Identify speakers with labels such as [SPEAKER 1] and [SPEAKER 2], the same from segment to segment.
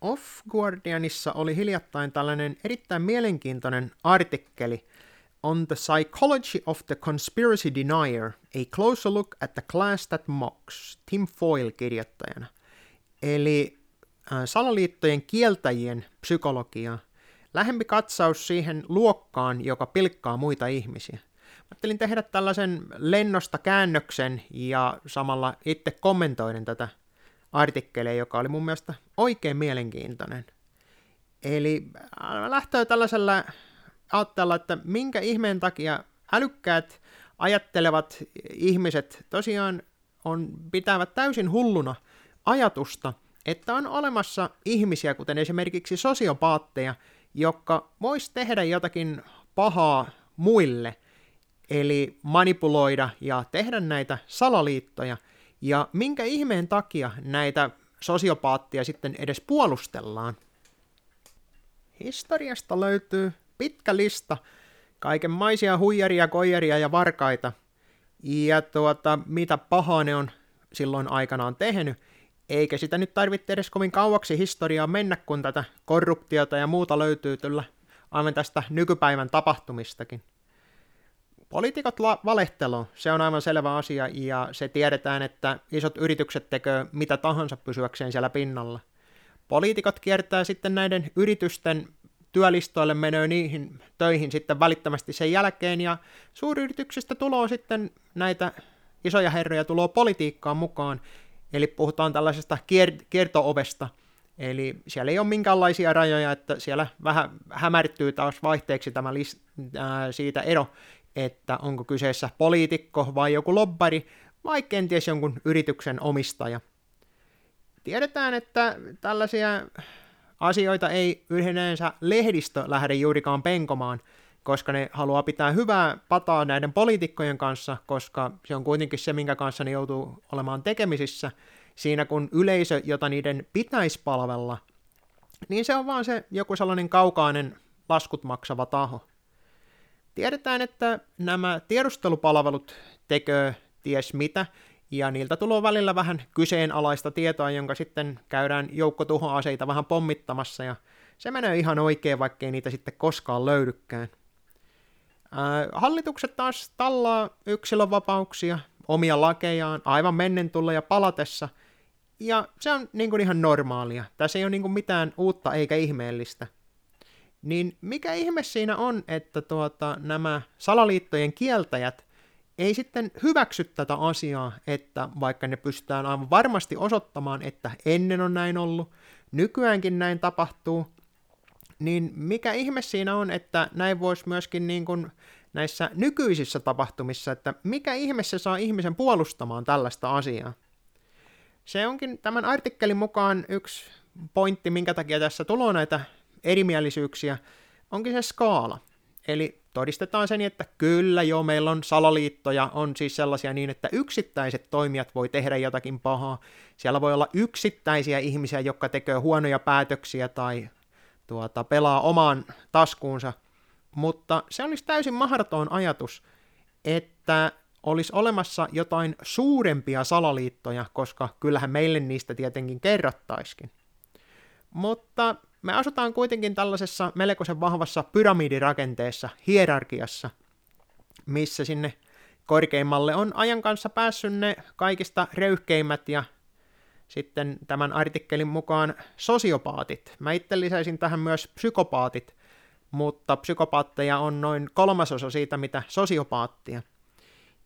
[SPEAKER 1] Off Guardianissa oli hiljattain tällainen erittäin mielenkiintoinen artikkeli On the Psychology of the Conspiracy Denier, a closer look at the class that mocks, Tim Foyle kirjoittajana. Eli äh, salaliittojen kieltäjien psykologia, lähempi katsaus siihen luokkaan, joka pilkkaa muita ihmisiä. Ajattelin tehdä tällaisen lennosta käännöksen ja samalla itse kommentoiden tätä artikkeleja, joka oli mun mielestä oikein mielenkiintoinen. Eli äh, lähtee tällaisella ajatella, että minkä ihmeen takia älykkäät ajattelevat ihmiset tosiaan on, pitävät täysin hulluna ajatusta, että on olemassa ihmisiä, kuten esimerkiksi sosiopaatteja, jotka vois tehdä jotakin pahaa muille, eli manipuloida ja tehdä näitä salaliittoja, ja minkä ihmeen takia näitä sosiopaattia sitten edes puolustellaan. Historiasta löytyy pitkä lista kaikenmaisia huijaria, koijaria ja varkaita, ja tuota, mitä pahaa ne on silloin aikanaan tehnyt, eikä sitä nyt tarvitse edes kovin kauaksi historiaa mennä, kun tätä korruptiota ja muuta löytyy kyllä aivan tästä nykypäivän tapahtumistakin. Poliitikot la- valehtelu, se on aivan selvä asia, ja se tiedetään, että isot yritykset tekee mitä tahansa pysyäkseen siellä pinnalla. Poliitikot kiertää sitten näiden yritysten työlistoille menee niihin töihin sitten välittömästi sen jälkeen, ja suuryrityksistä tulee sitten näitä isoja herroja tuloa politiikkaan mukaan, eli puhutaan tällaisesta kier- kiertoovesta, eli siellä ei ole minkäänlaisia rajoja, että siellä vähän hämärtyy taas vaihteeksi tämä list, ää, siitä ero, että onko kyseessä poliitikko vai joku lobbari, vai kenties jonkun yrityksen omistaja. Tiedetään, että tällaisia asioita ei yleensä lehdistö lähde juurikaan penkomaan, koska ne haluaa pitää hyvää pataa näiden poliitikkojen kanssa, koska se on kuitenkin se, minkä kanssa ne joutuu olemaan tekemisissä, siinä kun yleisö, jota niiden pitäisi palvella, niin se on vaan se joku sellainen kaukainen laskut maksava taho. Tiedetään, että nämä tiedustelupalvelut tekee ties mitä, ja niiltä tulee välillä vähän kyseenalaista tietoa, jonka sitten käydään joukkotuhoaseita vähän pommittamassa, ja se menee ihan oikein, vaikkei niitä sitten koskaan löydykään. Ää, hallitukset taas tallaa yksilönvapauksia, omia lakejaan, aivan mennen tulla ja palatessa, ja se on niin kuin ihan normaalia. Tässä ei ole niin kuin mitään uutta eikä ihmeellistä. Niin mikä ihme siinä on, että tuota, nämä salaliittojen kieltäjät ei sitten hyväksy tätä asiaa, että vaikka ne pystytään aivan varmasti osoittamaan, että ennen on näin ollut, nykyäänkin näin tapahtuu, niin mikä ihme siinä on, että näin voisi myöskin niin kuin näissä nykyisissä tapahtumissa, että mikä ihme se saa ihmisen puolustamaan tällaista asiaa. Se onkin tämän artikkelin mukaan yksi pointti, minkä takia tässä tulee näitä erimielisyyksiä, onkin se skaala. Eli todistetaan sen, että kyllä joo, meillä on salaliittoja, on siis sellaisia niin, että yksittäiset toimijat voi tehdä jotakin pahaa. Siellä voi olla yksittäisiä ihmisiä, jotka tekee huonoja päätöksiä tai tuota, pelaa omaan taskuunsa, mutta se olisi täysin mahdoton ajatus, että olisi olemassa jotain suurempia salaliittoja, koska kyllähän meille niistä tietenkin kerrottaiskin. Mutta me asutaan kuitenkin tällaisessa melkoisen vahvassa pyramidirakenteessa, hierarkiassa, missä sinne korkeimmalle on ajan kanssa päässyt ne kaikista röyhkeimmät ja sitten tämän artikkelin mukaan sosiopaatit. Mä itse lisäisin tähän myös psykopaatit, mutta psykopaatteja on noin kolmasosa siitä, mitä sosiopaattia.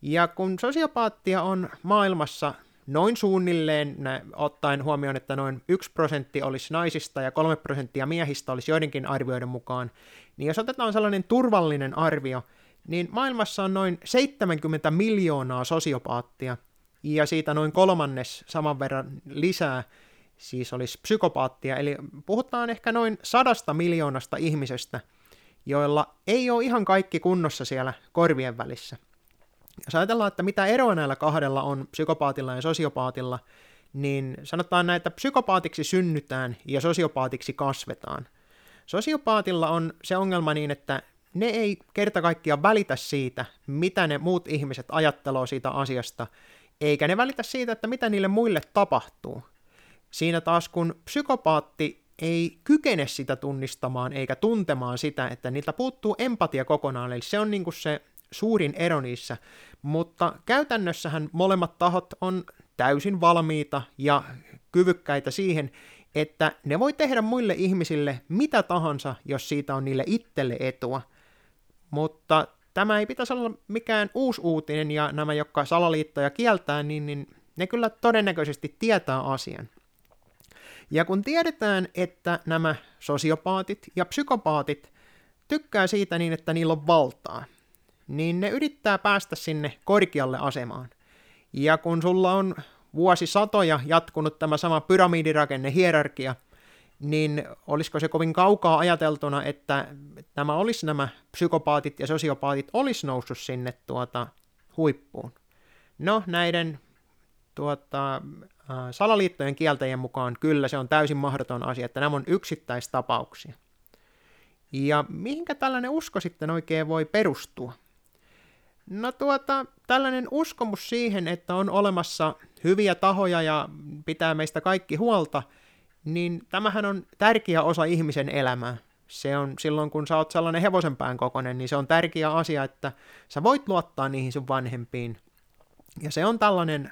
[SPEAKER 1] Ja kun sosiopaattia on maailmassa noin suunnilleen, ottaen huomioon, että noin 1 prosentti olisi naisista ja 3 prosenttia miehistä olisi joidenkin arvioiden mukaan, niin jos otetaan sellainen turvallinen arvio, niin maailmassa on noin 70 miljoonaa sosiopaattia, ja siitä noin kolmannes saman verran lisää siis olisi psykopaattia, eli puhutaan ehkä noin sadasta miljoonasta ihmisestä, joilla ei ole ihan kaikki kunnossa siellä korvien välissä. Jos ajatellaan, että mitä eroa näillä kahdella on psykopaatilla ja sosiopaatilla, niin sanotaan näin, että psykopaatiksi synnytään ja sosiopaatiksi kasvetaan. Sosiopaatilla on se ongelma niin, että ne ei kerta kaikkiaan välitä siitä, mitä ne muut ihmiset ajatteloo siitä asiasta, eikä ne välitä siitä, että mitä niille muille tapahtuu. Siinä taas kun psykopaatti ei kykene sitä tunnistamaan eikä tuntemaan sitä, että niiltä puuttuu empatia kokonaan, eli se on niin kuin se suurin ero niissä, mutta käytännössähän molemmat tahot on täysin valmiita ja kyvykkäitä siihen, että ne voi tehdä muille ihmisille mitä tahansa, jos siitä on niille itselle etua. Mutta tämä ei pitäisi olla mikään uusi uutinen, ja nämä, jotka salaliittoja kieltää, niin, niin ne kyllä todennäköisesti tietää asian. Ja kun tiedetään, että nämä sosiopaatit ja psykopaatit tykkää siitä niin, että niillä on valtaa, niin ne yrittää päästä sinne korkealle asemaan. Ja kun sulla on vuosisatoja jatkunut tämä sama pyramidirakenne, hierarkia, niin olisiko se kovin kaukaa ajateltuna, että nämä olisi nämä psykopaatit ja sosiopaatit olisi noussut sinne tuota huippuun. No, näiden tuota, salaliittojen kieltäjien mukaan kyllä se on täysin mahdoton asia, että nämä on yksittäistapauksia. Ja mihinkä tällainen usko sitten oikein voi perustua? No tuota, tällainen uskomus siihen, että on olemassa hyviä tahoja ja pitää meistä kaikki huolta, niin tämähän on tärkeä osa ihmisen elämää. Se on silloin, kun sä oot sellainen hevosenpään kokonen, niin se on tärkeä asia, että sä voit luottaa niihin sun vanhempiin. Ja se on tällainen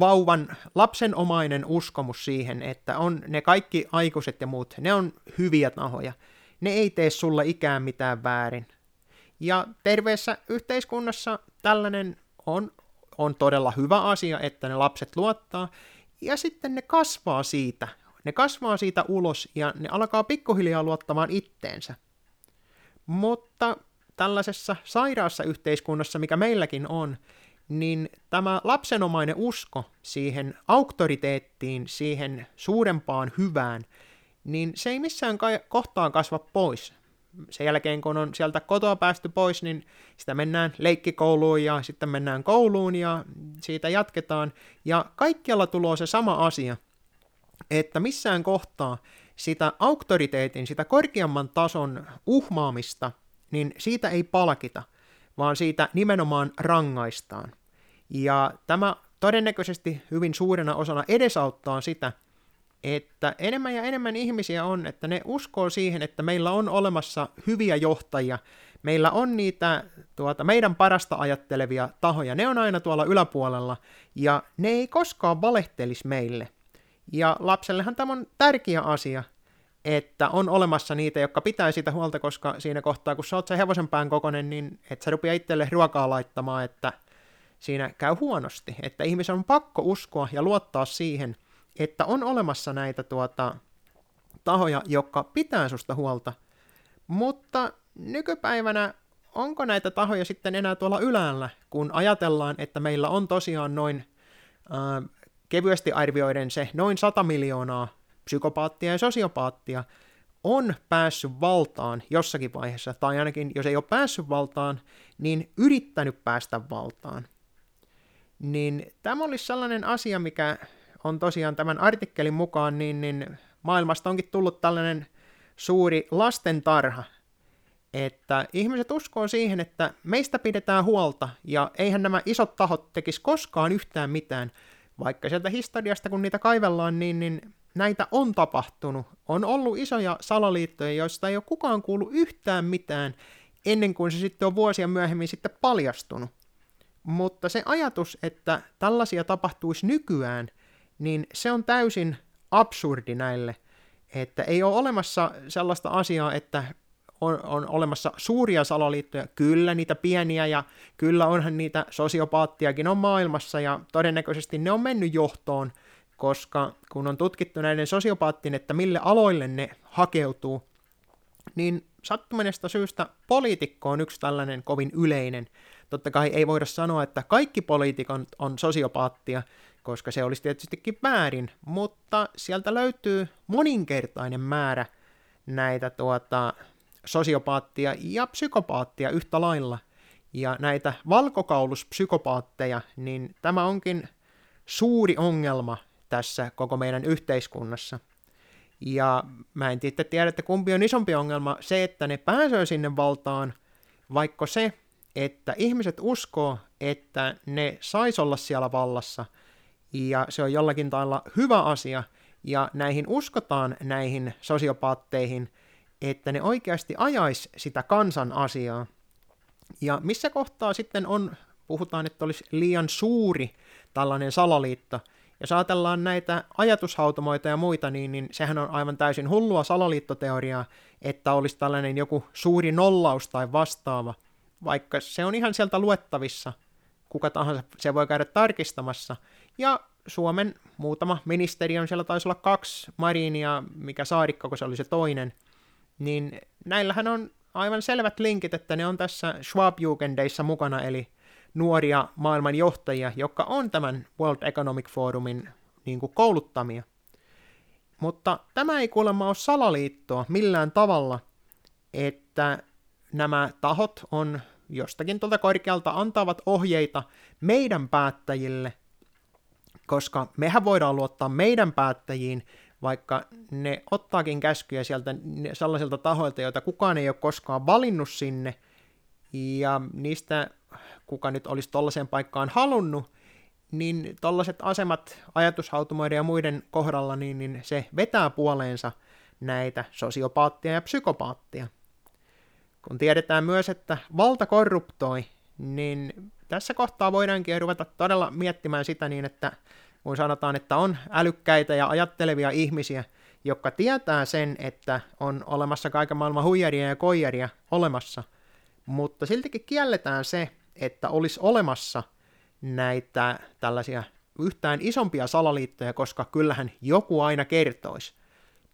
[SPEAKER 1] vauvan lapsenomainen uskomus siihen, että on ne kaikki aikuiset ja muut, ne on hyviä tahoja. Ne ei tee sulle ikään mitään väärin. Ja terveessä yhteiskunnassa tällainen on, on todella hyvä asia, että ne lapset luottaa, ja sitten ne kasvaa siitä. Ne kasvaa siitä ulos ja ne alkaa pikkuhiljaa luottamaan itteensä. Mutta tällaisessa sairaassa yhteiskunnassa, mikä meilläkin on, niin tämä lapsenomainen usko siihen auktoriteettiin, siihen suurempaan hyvään, niin se ei missään kohtaa kasva pois. Sen jälkeen, kun on sieltä kotoa päästy pois, niin sitä mennään leikkikouluun ja sitten mennään kouluun ja siitä jatketaan. Ja kaikkialla tulee se sama asia, että missään kohtaa sitä auktoriteetin, sitä korkeamman tason uhmaamista, niin siitä ei palkita, vaan siitä nimenomaan rangaistaan. Ja tämä todennäköisesti hyvin suurena osana edesauttaa sitä, että enemmän ja enemmän ihmisiä on, että ne uskoo siihen, että meillä on olemassa hyviä johtajia, meillä on niitä tuota, meidän parasta ajattelevia tahoja, ne on aina tuolla yläpuolella, ja ne ei koskaan valehtelisi meille. Ja lapsellehan tämä on tärkeä asia, että on olemassa niitä, jotka pitää sitä huolta, koska siinä kohtaa, kun sä oot se hevosenpään kokonen, niin et sä rupia itselle ruokaa laittamaan, että siinä käy huonosti. Että ihmisen on pakko uskoa ja luottaa siihen, että on olemassa näitä tuota, tahoja, jotka pitää susta huolta, mutta nykypäivänä onko näitä tahoja sitten enää tuolla ylällä, kun ajatellaan, että meillä on tosiaan noin äh, kevyesti arvioiden se noin 100 miljoonaa psykopaattia ja sosiopaattia on päässyt valtaan jossakin vaiheessa, tai ainakin jos ei ole päässyt valtaan, niin yrittänyt päästä valtaan. Niin tämä olisi sellainen asia, mikä on tosiaan tämän artikkelin mukaan, niin, niin maailmasta onkin tullut tällainen suuri lastentarha, että ihmiset uskoo siihen, että meistä pidetään huolta, ja eihän nämä isot tahot tekisi koskaan yhtään mitään, vaikka sieltä historiasta kun niitä kaivellaan, niin, niin näitä on tapahtunut. On ollut isoja salaliittoja, joista ei ole kukaan kuullut yhtään mitään, ennen kuin se sitten on vuosia myöhemmin sitten paljastunut. Mutta se ajatus, että tällaisia tapahtuisi nykyään – niin se on täysin absurdi näille, että ei ole olemassa sellaista asiaa, että on, on olemassa suuria salaliittoja, kyllä niitä pieniä ja kyllä onhan niitä sosiopaattiakin on maailmassa ja todennäköisesti ne on mennyt johtoon, koska kun on tutkittu näiden sosiopaattien, että mille aloille ne hakeutuu, niin sattumanesta syystä poliitikko on yksi tällainen kovin yleinen. Totta kai ei voida sanoa, että kaikki poliitikon on sosiopaattia, koska se olisi tietystikin väärin, mutta sieltä löytyy moninkertainen määrä näitä tuota, sosiopaattia ja psykopaattia yhtä lailla. Ja näitä valkokauluspsykopaatteja, niin tämä onkin suuri ongelma tässä koko meidän yhteiskunnassa. Ja mä en tiedä, tiedä, että kumpi on isompi ongelma, se, että ne pääsee sinne valtaan, vaikka se, että ihmiset uskoo, että ne sais olla siellä vallassa – ja se on jollakin tavalla hyvä asia, ja näihin uskotaan näihin sosiopaatteihin, että ne oikeasti ajais sitä kansan asiaa. Ja missä kohtaa sitten on, puhutaan, että olisi liian suuri tällainen salaliitto, jos ajatellaan näitä ajatushautomoita ja muita, niin, niin sehän on aivan täysin hullua salaliittoteoriaa, että olisi tällainen joku suuri nollaus tai vastaava, vaikka se on ihan sieltä luettavissa, kuka tahansa se voi käydä tarkistamassa. Ja Suomen muutama ministeri on, siellä taisi olla kaksi, Marinia, mikä Saarikko, kun se oli se toinen, niin näillähän on aivan selvät linkit, että ne on tässä Schwab-Jugendeissa mukana, eli nuoria maailman johtajia, jotka on tämän World Economic Forumin niin kuin kouluttamia. Mutta tämä ei kuulemma ole salaliittoa millään tavalla, että nämä tahot on jostakin tuolta korkealta antavat ohjeita meidän päättäjille, koska mehän voidaan luottaa meidän päättäjiin, vaikka ne ottaakin käskyjä sieltä sellaisilta tahoilta, joita kukaan ei ole koskaan valinnut sinne, ja niistä kuka nyt olisi tollaiseen paikkaan halunnut, niin tollaiset asemat ajatushautomoiden ja muiden kohdalla, niin, niin se vetää puoleensa näitä sosiopaattia ja psykopaattia. Kun tiedetään myös, että valta korruptoi, niin tässä kohtaa voidaankin ruveta todella miettimään sitä niin, että kun sanotaan, että on älykkäitä ja ajattelevia ihmisiä, jotka tietää sen, että on olemassa kaiken maailman huijaria ja koijaria olemassa, mutta siltikin kielletään se, että olisi olemassa näitä tällaisia yhtään isompia salaliittoja, koska kyllähän joku aina kertoisi.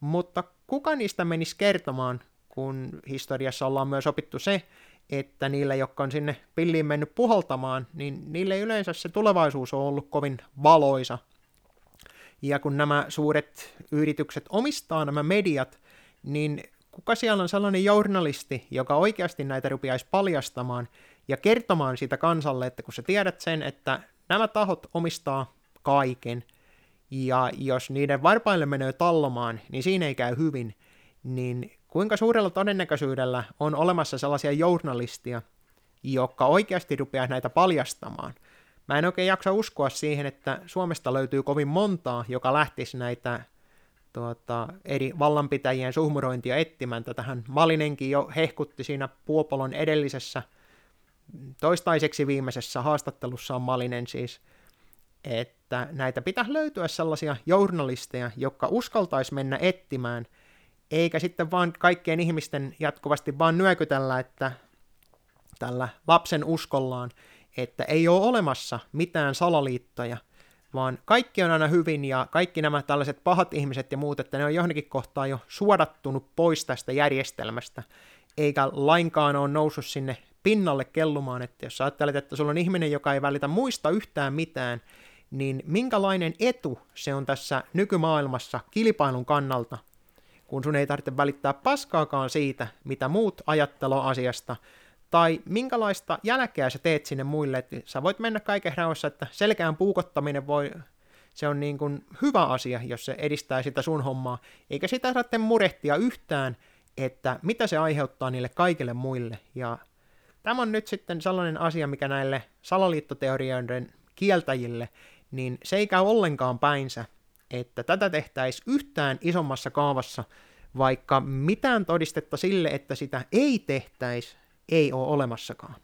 [SPEAKER 1] Mutta kuka niistä menisi kertomaan, kun historiassa ollaan myös opittu se, että niillä, jotka on sinne pilliin mennyt puhaltamaan, niin niille yleensä se tulevaisuus on ollut kovin valoisa. Ja kun nämä suuret yritykset omistaa nämä mediat, niin kuka siellä on sellainen journalisti, joka oikeasti näitä rupiaisi paljastamaan ja kertomaan siitä kansalle, että kun sä tiedät sen, että nämä tahot omistaa kaiken, ja jos niiden varpaille menee tallomaan, niin siinä ei käy hyvin, niin kuinka suurella todennäköisyydellä on olemassa sellaisia journalistia, jotka oikeasti rupeaa näitä paljastamaan. Mä en oikein jaksa uskoa siihen, että Suomesta löytyy kovin montaa, joka lähtisi näitä tuota, eri vallanpitäjien suhmurointia etsimään. Tätähän Malinenkin jo hehkutti siinä Puopolon edellisessä, toistaiseksi viimeisessä haastattelussa on Malinen siis, että näitä pitäisi löytyä sellaisia journalisteja, jotka uskaltaisi mennä etsimään, eikä sitten vaan kaikkien ihmisten jatkuvasti vaan nyökytellä, että tällä lapsen uskollaan, että ei ole olemassa mitään salaliittoja, vaan kaikki on aina hyvin ja kaikki nämä tällaiset pahat ihmiset ja muut, että ne on johonkin kohtaa jo suodattunut pois tästä järjestelmästä, eikä lainkaan ole noussut sinne pinnalle kellumaan, että jos ajattelet, että sulla on ihminen, joka ei välitä muista yhtään mitään, niin minkälainen etu se on tässä nykymaailmassa kilpailun kannalta, kun sun ei tarvitse välittää paskaakaan siitä, mitä muut ajatteloo asiasta, tai minkälaista jälkeä sä teet sinne muille, että sä voit mennä kaiken rauhassa, että selkään puukottaminen voi, se on niin kuin hyvä asia, jos se edistää sitä sun hommaa, eikä sitä saatte murehtia yhtään, että mitä se aiheuttaa niille kaikille muille, ja tämä on nyt sitten sellainen asia, mikä näille salaliittoteorioiden kieltäjille, niin se ei käy ollenkaan päinsä, että tätä tehtäisiin yhtään isommassa kaavassa, vaikka mitään todistetta sille, että sitä ei tehtäisi, ei ole olemassakaan.